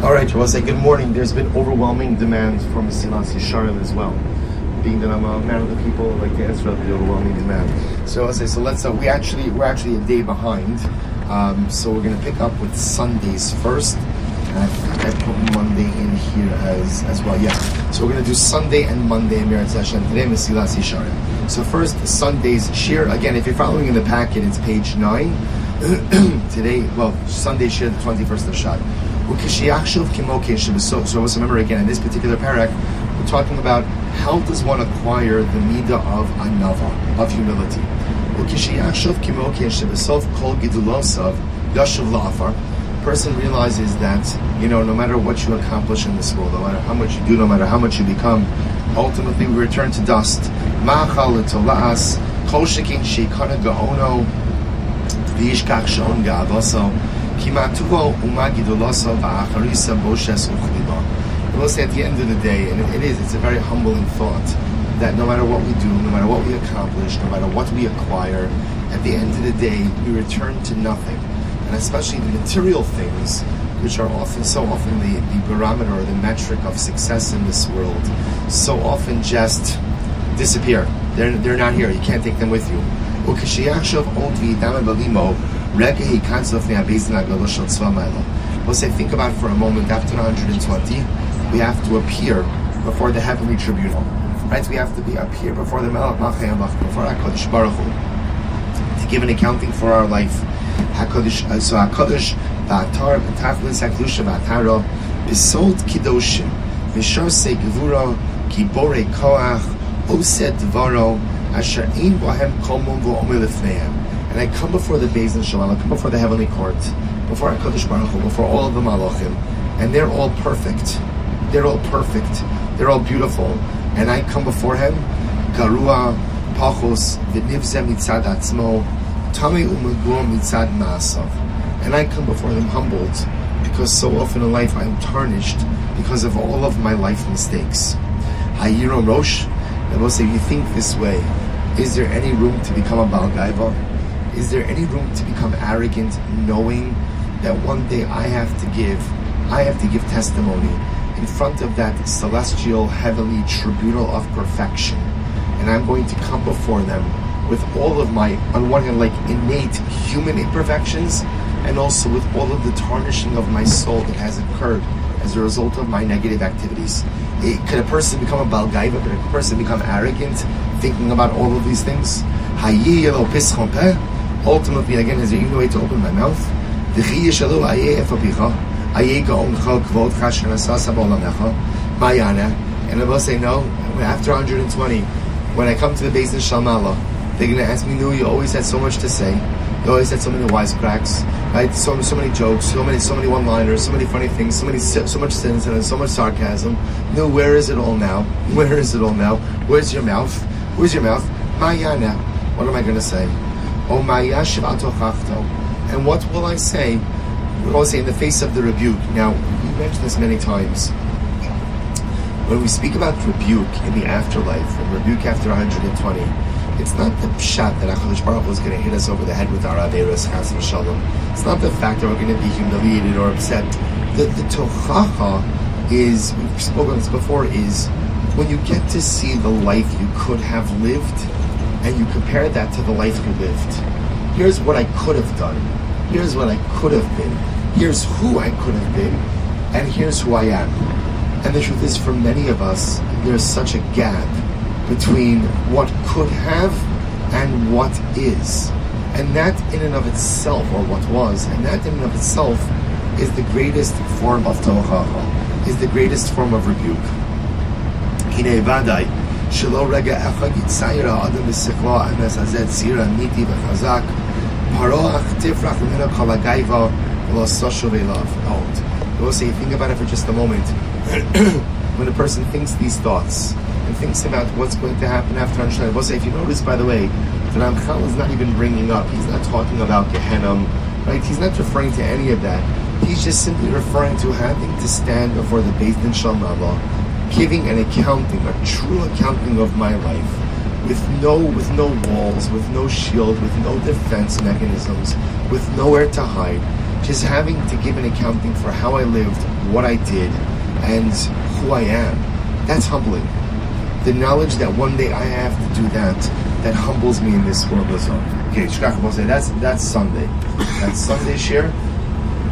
All right, want say good morning. There's been overwhelming demand from Mesilas Yesharim as well. Being that I'm a man of the people, like to answer the overwhelming demand. So I say, so let's. Uh, we actually we're actually a day behind. Um, so we're going to pick up with Sundays first. And I I put Monday in here as as well. Yeah. So we're going to do Sunday and Monday in Meretz Hashem. Today Mesilas Yesharim. So first Sunday's shir. Again, if you're following in the packet, it's page nine. Today, well, Sunday shir, the 21st of Shad. So, so let's remember again, in this particular parak, we're talking about how does one acquire the midah of anava, of humility. Person realizes that you know no matter what you accomplish in this world, no matter how much you do, no matter how much you become, ultimately we return to dust. Ma'achal I will say at the end of the day, and it is, it's a very humbling thought, that no matter what we do, no matter what we accomplish, no matter what we acquire, at the end of the day, we return to nothing. And especially the material things, which are often, so often the, the barometer or the metric of success in this world, so often just disappear. They're, they're not here. You can't take them with you. Kansel Fnei Abezin Agalosh Shel Tzva say, think about for a moment, after 120, we have to appear before the heavenly tribunal. Right? We have to be up here before the Melech Machayamach, before HaKadosh Baruch Hu, to give an accounting for our life. HaKadosh, uh, so HaKadosh, Ba'atar, B'tachlis HaKlusha, Ba'ataro, B'sod Kidoshim, V'shosei Gevura, Kibore Koach, Osed Dvaro, Asher Ein Bohem Kolmon V'omer Lefneim and I come before the Beis Shalom, I come before the heavenly court, before HaKadosh Baruch Hu, before all of the Malachim, and they're all perfect. They're all perfect. They're all beautiful. And I come before him, Garua, Pachos, V'nivzeh mitzad atzmo, Tami umagua mitzad ma'asav. And I come before them humbled, because so often in life I am tarnished because of all of my life mistakes. Hayiro Rosh, I will say, you think this way, is there any room to become a Balgaiva? Is there any room to become arrogant knowing that one day I have to give, I have to give testimony in front of that celestial, heavenly tribunal of perfection? And I'm going to come before them with all of my, on one hand, like innate human imperfections, and also with all of the tarnishing of my soul that has occurred as a result of my negative activities. It, could a person become a balgaiva? Could a person become arrogant thinking about all of these things? Ultimately, again, is even a way to open my mouth? And I will say no. After 120, when I come to the base in Shalmala, they're going to ask me, "No, you always had so much to say. You always had so many wisecracks, right? So so many jokes, so many so many one-liners, so many funny things, so many so much sins and so much sarcasm. No, where is it all now? Where is it all now? Where's your mouth? Where's your mouth? Mayana. What am I going to say? And what will I say? I say in the face of the rebuke? Now, we mentioned this many times. When we speak about rebuke in the afterlife, and rebuke after 120, it's not the shot that HaKadosh Baruch is going to hit us over the head with our Averas, Chas Shalom. It's not the fact that we're going to be humiliated or upset. The, the tochacha is, we've spoken this before, is when you get to see the life you could have lived and you compare that to the life you lived. Here's what I could have done. Here's what I could have been. Here's who I could have been. And here's who I am. And the truth is, for many of us, there's such a gap between what could have and what is. And that in and of itself, or what was, and that in and of itself is the greatest form of tochacha, is the greatest form of rebuke. שלא רגע אחד יצייר האדם בשכלו האמס הזה ציר אמיתי וחזק פרוח תפרח ממנו כל הגייבה ולא סושו אליו out. I will say, think about it for just a moment. when a person thinks these thoughts and thinks about what's going to happen after Anshan, I will say, if you notice, by the way, that Ramchal is not even bringing up, he's not talking about Gehenna, right? He's not referring to any of that. He's just simply referring to having to stand before the Beit Din Shalom giving an accounting, a true accounting of my life, with no with no walls, with no shield, with no defense mechanisms, with nowhere to hide, just having to give an accounting for how I lived, what I did, and who I am. That's humbling. The knowledge that one day I have to do that, that humbles me in this world as well. Okay, Shkach, that's that's Sunday. That's Sunday share.